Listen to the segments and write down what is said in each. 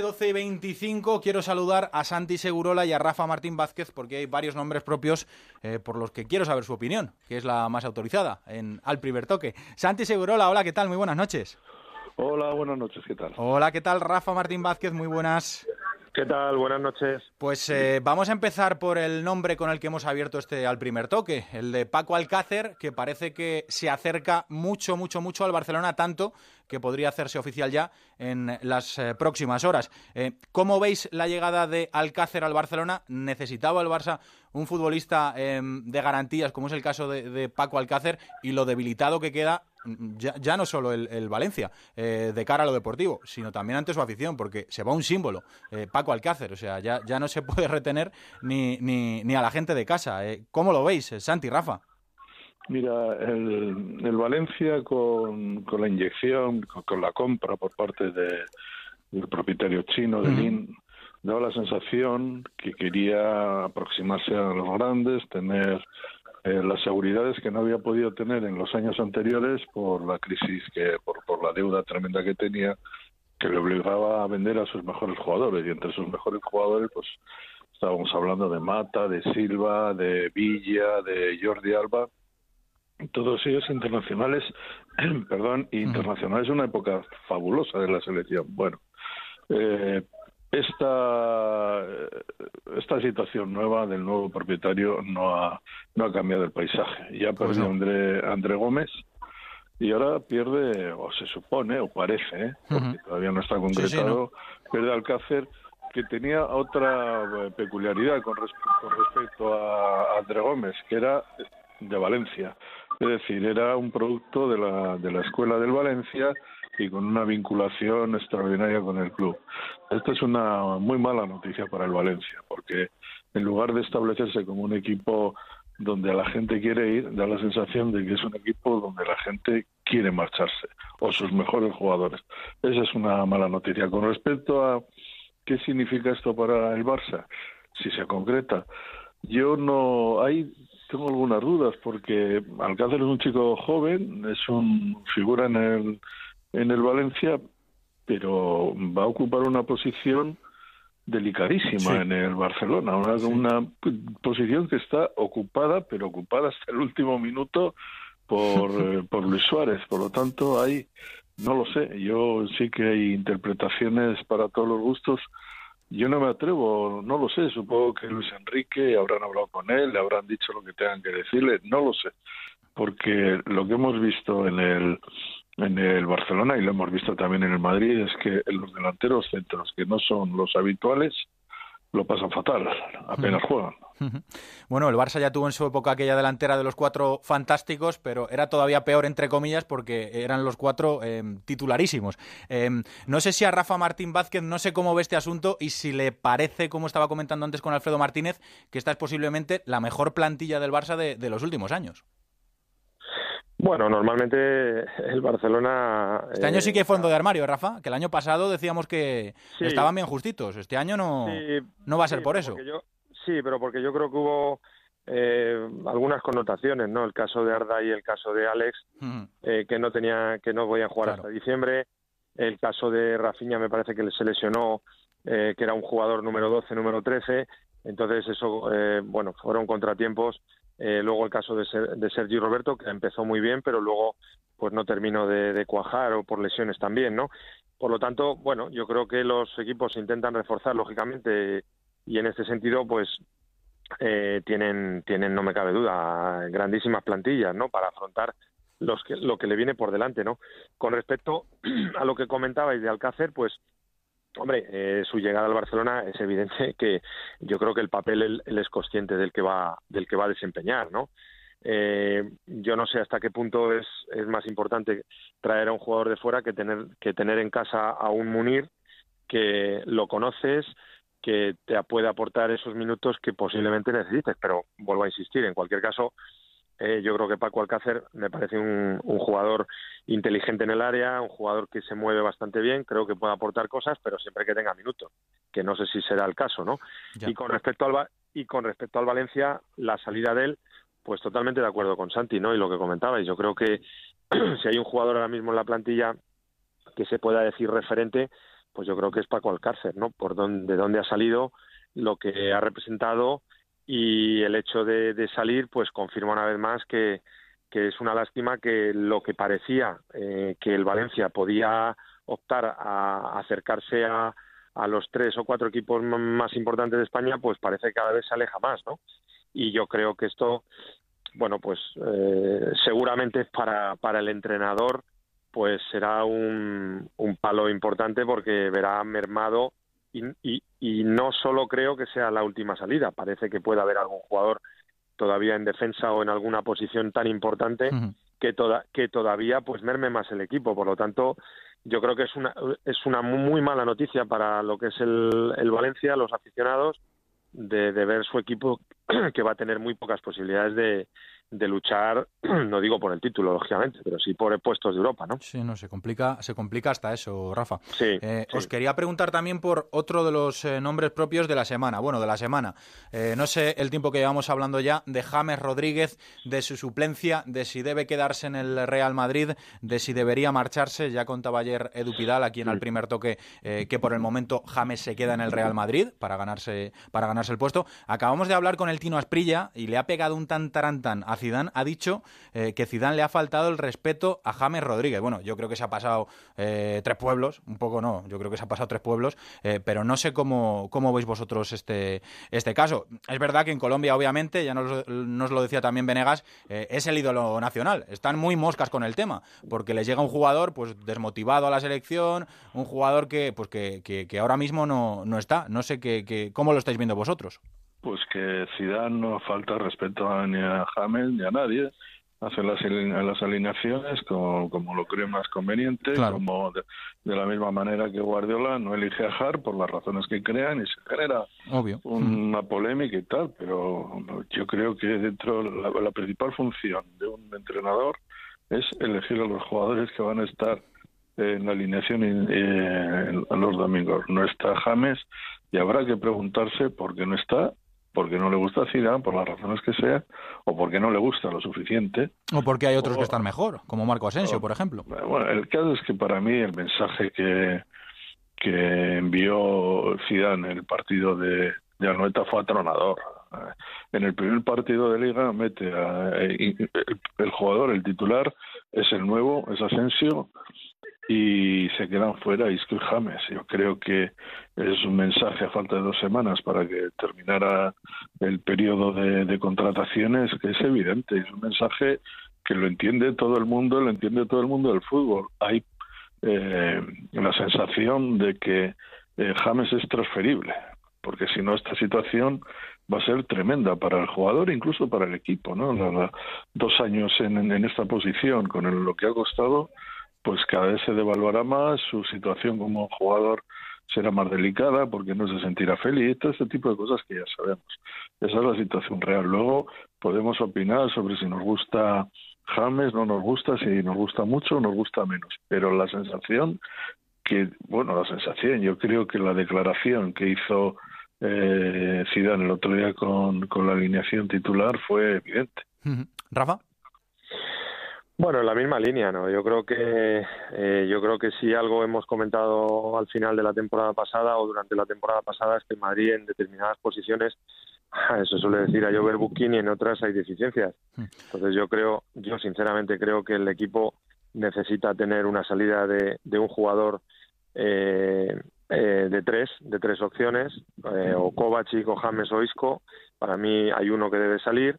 12 y 25 quiero saludar a Santi Segurola y a Rafa Martín Vázquez porque hay varios nombres propios eh, por los que quiero saber su opinión, que es la más autorizada en Al Primer Toque. Santi Segurola, hola, ¿qué tal? Muy buenas noches. Hola, buenas noches, ¿qué tal? Hola, ¿qué tal? Rafa Martín Vázquez, muy buenas. ¿Qué tal? Buenas noches. Pues eh, vamos a empezar por el nombre con el que hemos abierto este al primer toque, el de Paco Alcácer, que parece que se acerca mucho, mucho, mucho al Barcelona, tanto que podría hacerse oficial ya en las eh, próximas horas. Eh, ¿Cómo veis la llegada de Alcácer al Barcelona? ¿Necesitaba el Barça un futbolista em, de garantías, como es el caso de, Paco Alcácer, y lo debilitado que queda mm, ya, no solo el, Valencia, eh, de cara a lo deportivo, sino también ante su afición, porque se va un símbolo, Paco Alcácer, o sea, ya, ya no se puede retener ni, ni, ni a la gente de casa. ¿Cómo lo veis, Santi, Rafa? Mira, el, el Valencia con, con, la inyección, con, la compra por parte de, del propietario chino de Lin, daba la sensación que quería aproximarse a los grandes, tener eh, las seguridades que no había podido tener en los años anteriores por la crisis, que por, por la deuda tremenda que tenía, que le obligaba a vender a sus mejores jugadores. Y entre sus mejores jugadores, pues estábamos hablando de Mata, de Silva, de Villa, de Jordi Alba todos ellos internacionales, perdón, internacionales, una época fabulosa de la selección. Bueno, eh, esta, esta situación nueva del nuevo propietario no ha, no ha cambiado el paisaje. Ya pues perdió André, André Gómez y ahora pierde, o se supone, o parece, ¿eh? porque todavía no está concretado, pierde Alcácer que tenía otra eh, peculiaridad con, con respecto a André Gómez, que era de Valencia. Es decir, era un producto de la, de la escuela del Valencia y con una vinculación extraordinaria con el club. Esta es una muy mala noticia para el Valencia, porque en lugar de establecerse como un equipo donde la gente quiere ir, da la sensación de que es un equipo donde la gente quiere marcharse, o sus mejores jugadores. Esa es una mala noticia. Con respecto a qué significa esto para el Barça, si se concreta, yo no hay tengo algunas dudas porque Alcácer es un chico joven, es un figura en el en el Valencia, pero va a ocupar una posición delicadísima en el Barcelona, una, una, posición que está ocupada, pero ocupada hasta el último minuto por, eh, por Luis Suárez. Por lo tanto, hay, no lo sé, yo sí que hay interpretaciones para todos los gustos yo no me atrevo, no lo sé, supongo que Luis Enrique habrán hablado con él, le habrán dicho lo que tengan que decirle, no lo sé, porque lo que hemos visto en el en el Barcelona y lo hemos visto también en el Madrid es que los delanteros centros que no son los habituales lo pasan fatal, apenas juegan. Bueno, el Barça ya tuvo en su época aquella delantera de los cuatro fantásticos, pero era todavía peor, entre comillas, porque eran los cuatro em, titularísimos. Em, no sé si a Rafa Martín Vázquez, no sé cómo ve este asunto y si le parece, como estaba comentando antes con Alfredo Martínez, que esta es posiblemente la mejor plantilla del Barça de los últimos años. Bueno, normalmente el Barcelona... Este año sí que hay fondo de armario, Rafa, que el año pasado decíamos que estaban bien justitos. Este año no, no va a ser por eso. sí, pero porque yo creo que hubo eh, algunas connotaciones, ¿no? El caso de Arda y el caso de Alex, eh, que no tenía, que no podían jugar hasta diciembre. El caso de Rafinha me parece que se lesionó, eh, que era un jugador número 12, número 13. Entonces eso, bueno, fueron contratiempos eh, luego el caso de, de Sergi Roberto, que empezó muy bien, pero luego pues no terminó de, cuajar o por lesiones también, ¿no? Por lo tanto, bueno, yo creo que los equipos intentan reforzar, lógicamente, y en este sentido, pues eh, tienen, tienen, no me cabe duda, grandísimas plantillas, ¿no? Para afrontar los que, lo que le viene por delante, ¿no? Con respecto a lo que comentabais de Alcácer, pues Hombre, eh, su llegada al Barcelona es evidente que yo creo que el papel él, es consciente del que va del que va a desempeñar, ¿no? Eh, yo no sé hasta qué punto es, es más importante traer a un jugador de fuera que tener que tener en casa a un Munir que lo conoces, que te puede aportar esos minutos que posiblemente necesites. Pero vuelvo a insistir, en cualquier caso, eh, yo creo que Paco Alcácer me parece un, jugador inteligente en el área, un jugador que se mueve bastante bien, creo que puede aportar cosas, pero siempre que tenga minutos, que no sé si será el caso, ¿no? Y con respecto al y con respecto al Valencia, la salida de él, pues totalmente de acuerdo con Santi, ¿no? Y lo que comentabais, yo creo que si hay un jugador ahora mismo en la plantilla que se pueda decir referente, pues yo creo que es Paco Alcácer, ¿no? Por dónde, de dónde ha salido, lo que ha representado y el hecho de, salir, pues confirma una vez más que, es una lástima que lo que parecía eh, que el Valencia podía optar a acercarse a, a los tres o cuatro equipos más importantes de España, pues parece que cada vez se aleja más, ¿no? Y yo creo que esto, bueno, pues eh, seguramente para, para el entrenador, pues será un, un palo importante porque verá mermado y, y, y, no solo creo que sea la última salida, parece que puede haber algún jugador todavía en defensa o en alguna posición tan importante que, toda, que todavía pues merme más el equipo. Por lo tanto, yo creo que es una, es una muy mala noticia para lo que es el, el Valencia, los aficionados, de, de, ver su equipo que va a tener muy pocas posibilidades de, de luchar, no digo por el título, lógicamente, pero sí por puestos de Europa, ¿no? Sí, no, se complica, se complica hasta eso, Rafa. Sí, eh, Os quería preguntar también por otro de los eh, nombres propios de la semana, bueno, de la semana. Eh, no sé el tiempo que llevamos hablando ya de James Rodríguez, de su suplencia, de si debe quedarse en el Real Madrid, de si debería marcharse. Ya contaba ayer Edu Pidal, aquí en el primer toque, que por el momento James se queda en el Real Madrid para ganarse, para ganarse el puesto. Acabamos de hablar con el Tino Asprilla y le ha pegado un tan tarantán a Zidane ha dicho eh, que Zidane le ha faltado el respeto a James Rodríguez. Bueno, yo creo que se ha pasado eh, tres pueblos, un poco no, yo creo que se ha pasado tres pueblos, eh, pero no sé cómo, cómo veis vosotros este, este caso. Es verdad que en Colombia, obviamente, ya nos, nos lo decía también Venegas, es el ídolo nacional. Están muy moscas con el tema, porque les llega un jugador pues desmotivado a la selección, un jugador que, pues, que, que, ahora mismo no, no está. No sé qué que, cómo lo estáis viendo vosotros. Pues que Zidane no falta respeto ni a James ni a nadie. Hace las, las alineaciones como, como lo cree más conveniente, como de, la misma manera que Guardiola no elige a Har por las razones que crean y se genera una polémica y tal, pero yo creo que dentro la, la principal función de un entrenador es elegir a los jugadores que van a estar en la alineación eh, los domingos. No está James y habrá que preguntarse por qué no está porque no le gusta a Zidane, por las razones que sea, o porque no le gusta lo suficiente. O porque hay otros que están mejor, como Marco Asensio, por ejemplo. Bueno, el caso es que para mí el mensaje que, que envió Zidane en el partido de, de Anoeta fue atronador. En el primer partido de liga mete a, el, el jugador, el titular, es el nuevo, es Asensio, y se quedan fuera y James. Yo creo que es un mensaje a falta de dos semanas para que terminara el periodo de, contrataciones que es evidente, es un mensaje que lo entiende todo el mundo, lo entiende todo el mundo del fútbol. Hay eh, la sensación de que eh, James es transferible, porque si no esta situación va a ser tremenda para el jugador, incluso para el equipo, ¿no? dos años en, en, esta posición con lo que ha costado pues cada vez se devaluará más, su situación como jugador será más delicada porque no se sentirá feliz, todo este tipo de cosas que ya sabemos. Esa es la situación real. Luego podemos opinar sobre si nos gusta James, no nos gusta, si nos gusta mucho o nos gusta menos, pero la sensación que, bueno, la sensación, yo creo que la declaración que hizo eh, el otro día con, con la alineación titular fue evidente. Rafa. Bueno, en la misma línea, ¿no? Yo creo que eh, yo creo que si algo hemos comentado al final de la temporada pasada o durante la temporada pasada es que Madrid en determinadas posiciones, eso suele decir a Jover Buquín y en otras hay deficiencias. Hmm. Entonces yo creo, yo sinceramente creo que el equipo necesita tener una salida de, de un jugador eh, eh, de tres, de tres opciones, eh, o Kovacic, o James o Isco. Para mí hay uno que debe salir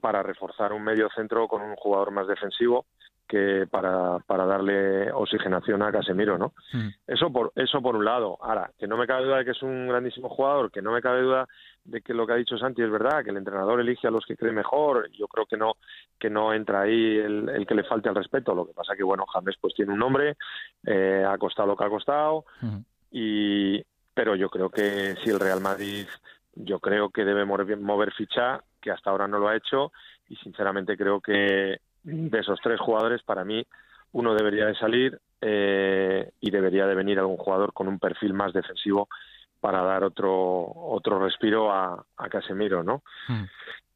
para reforzar un medio centro con un jugador más defensivo que para, para darle oxigenación a Casemiro, ¿no? Mm. Eso por eso por un lado. Ahora, que no me cabe duda de que es un grandísimo jugador, que no me cabe duda de que lo que ha dicho Santi es verdad, que el entrenador elige a los que cree mejor. Yo creo que no que no entra ahí el, que le falte al respeto. Lo que pasa que bueno, James pues tiene un nombre, eh, ha costado lo que ha costado. Mm y pero yo creo que si el Real Madrid yo creo que debe mover, ficha que hasta ahora no lo ha hecho y sinceramente creo que de esos tres jugadores para mí uno debería de salir eh, y debería de venir algún jugador con un perfil más defensivo para dar otro otro respiro a, a Casemiro no hmm.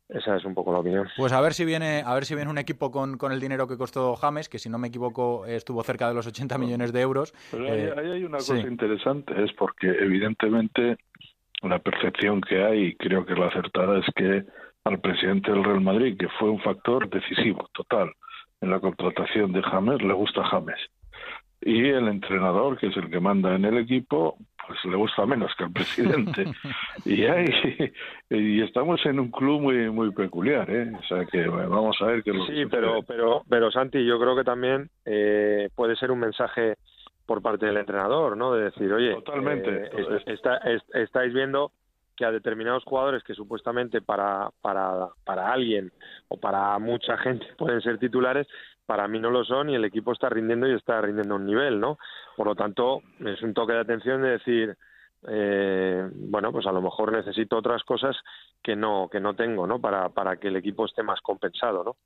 esa es un poco la opinión. Pues a ver si viene, a ver si viene un equipo con, con el dinero que costó James, que si no me equivoco estuvo cerca de los 80 millones de euros. Pero ahí, eh, hay una cosa interesante, es porque evidentemente la percepción que hay, y creo que la acertada, es que al presidente del Real Madrid, que fue un factor decisivo, total, en la contratación de James, le gusta James. Y el entrenador, que es el que manda en el equipo, pues le gusta menos que al presidente. y, hay, y estamos en un club muy muy peculiar, ¿eh? O sea que vamos a ver qué lo Sí, pero, pero, pero Santi, yo creo que también eh, puede ser un mensaje por parte del entrenador, ¿no? De decir, oye, Totalmente. Eh, estáis viendo que a determinados jugadores que supuestamente para, para, para alguien o para mucha gente pueden ser titulares, para mí no lo son y el equipo está rindiendo y está rindiendo un nivel, ¿no? Por lo tanto, es un toque de atención de decir, eh, bueno, pues a lo mejor necesito otras cosas que no que no tengo, ¿no? Para, para que el equipo esté más compensado, ¿no?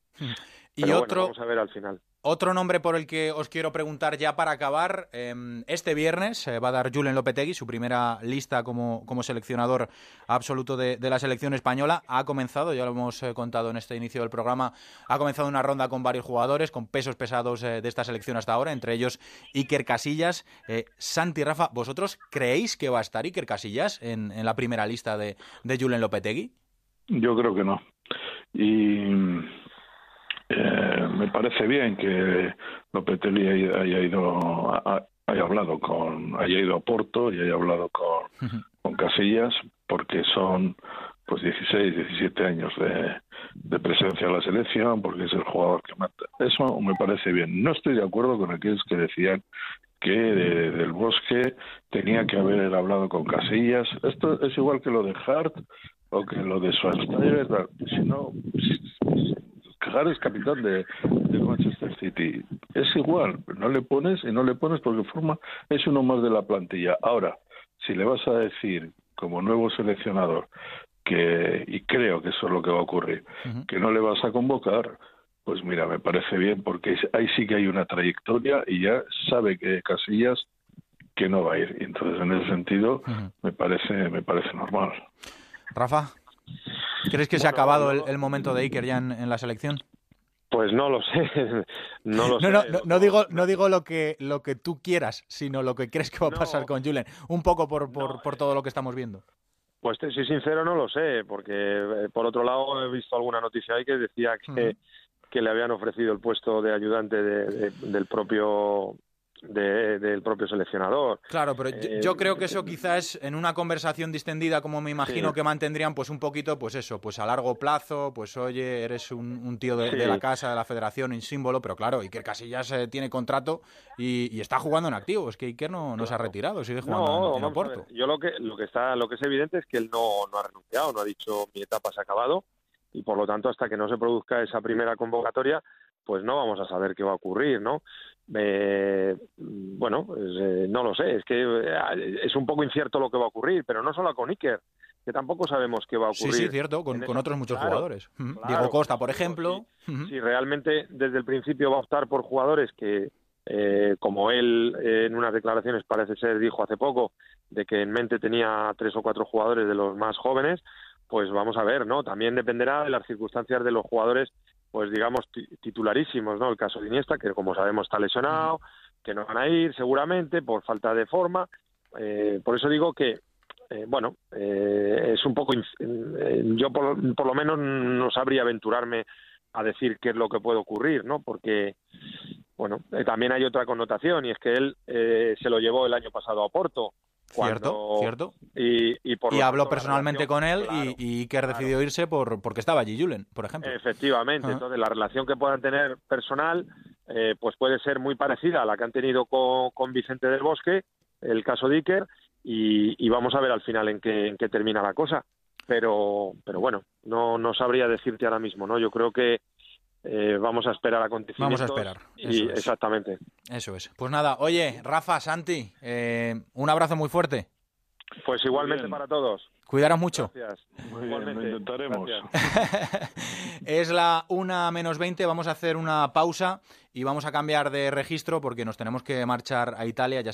Y otro, vamos a ver al final. Otro nombre por el que os quiero preguntar ya para acabar. Em, este viernes va a dar Julen Lopetegui su primera lista como, como seleccionador absoluto de, la selección española. Ha comenzado, ya lo hemos eh, contado en este inicio del programa, ha comenzado una ronda con varios jugadores, con pesos pesados eh, de esta selección hasta ahora, entre ellos Iker Casillas. Eh, Santi Rafa, ¿vosotros creéis que va a estar Iker Casillas en, en la primera lista de, de Julen Lopetegui? Yo creo que no. Y eh, me parece bien que Lopetegui haya, ido, haya hablado con, haya ido a Porto y haya hablado con, con Casillas, porque son pues 16, 17 años de, de, presencia en la selección, porque es el jugador que mata. Eso me parece bien. No estoy de acuerdo con aquellos que decían que del Bosque tenía que haber hablado con Casillas. Esto es igual que lo de Hart o que lo de Schwarzenegger. Si no, Es capitán de, Manchester City. Es igual, no le pones y no le pones porque forma es uno más de la plantilla. Ahora, si le vas a decir como nuevo seleccionador que y creo que eso es lo que va a ocurrir, que no le vas a convocar, pues mira, me parece bien porque ahí sí que hay una trayectoria y ya sabe que Casillas que no va a ir. Entonces en ese sentido me parece me parece normal. Rafa. ¿Crees que se ha acabado el, momento de Iker ya en, la selección? Pues no lo sé, no lo sé. No, no, digo, no digo lo que, lo que tú quieras, sino lo que crees que va a pasar con Julen, un poco por, por, por, todo lo que estamos viendo. Pues te soy sincero, no lo sé, porque eh, por otro lado he visto alguna noticia ahí que decía que, que le habían ofrecido el puesto de ayudante del propio del propio seleccionador. Claro, pero yo eh, creo que eso quizás en una conversación distendida, como me imagino que mantendrían, pues un poquito, pues eso, pues a largo plazo, pues oye, eres un, tío de, la casa, de la federación, un símbolo, pero claro, Iker Casillas eh, tiene contrato y, está jugando en activo, es que Iker no, no se ha retirado, sigue jugando en, Oporto. Yo lo que, lo que está, lo que es evidente es que él no, no ha renunciado, no ha dicho mi etapa se ha acabado y por lo tanto hasta que no se produzca esa primera convocatoria pues no vamos a saber qué va a ocurrir, ¿no? Eh, bueno, pues, eh, no lo sé, es que eh, es un poco incierto lo que va a ocurrir, pero no solo con Iker, que tampoco sabemos qué va a ocurrir. Sí, sí, cierto, con, otros muchos jugadores. Diego Costa, por ejemplo. Si, realmente desde el principio va a optar por jugadores que, como él en unas declaraciones parece ser dijo hace poco, de que en mente tenía tres o cuatro jugadores de los más jóvenes, pues vamos a ver, ¿no? También dependerá de las circunstancias de los jugadores pues digamos, titularísimos, ¿no? El caso de Iniesta, que como sabemos está lesionado, que no van a ir seguramente por falta de forma. Eh, por eso digo que, eh, bueno, eh, es un poco... yo por, por, lo menos no sabría aventurarme a decir qué es lo que puede ocurrir, ¿no? Porque, bueno, también hay otra connotación y es que él se lo llevó el año pasado a Porto Cierto, cierto. Y, y, habló personalmente con él y, y Iker decidió irse por, porque estaba allí Julen, por ejemplo. Efectivamente, entonces la relación que puedan tener personal eh, pues puede ser muy parecida a la que han tenido con, Vicente del Bosque, el caso de Iker, y, vamos a ver al final en qué, en qué termina la cosa. Pero, pero bueno, no, no sabría decirte ahora mismo, ¿no? Yo creo que eh, vamos a esperar acontecimientos. Vamos a esperar. y, Exactamente. Eso es. Pues nada, oye, Rafa, Santi, eh, un abrazo muy fuerte. Pues igualmente para todos. Cuidaros mucho. Gracias. Muy bien, lo intentaremos. es la una menos 20, vamos a hacer una pausa y vamos a cambiar de registro porque nos tenemos que marchar a Italia. Ya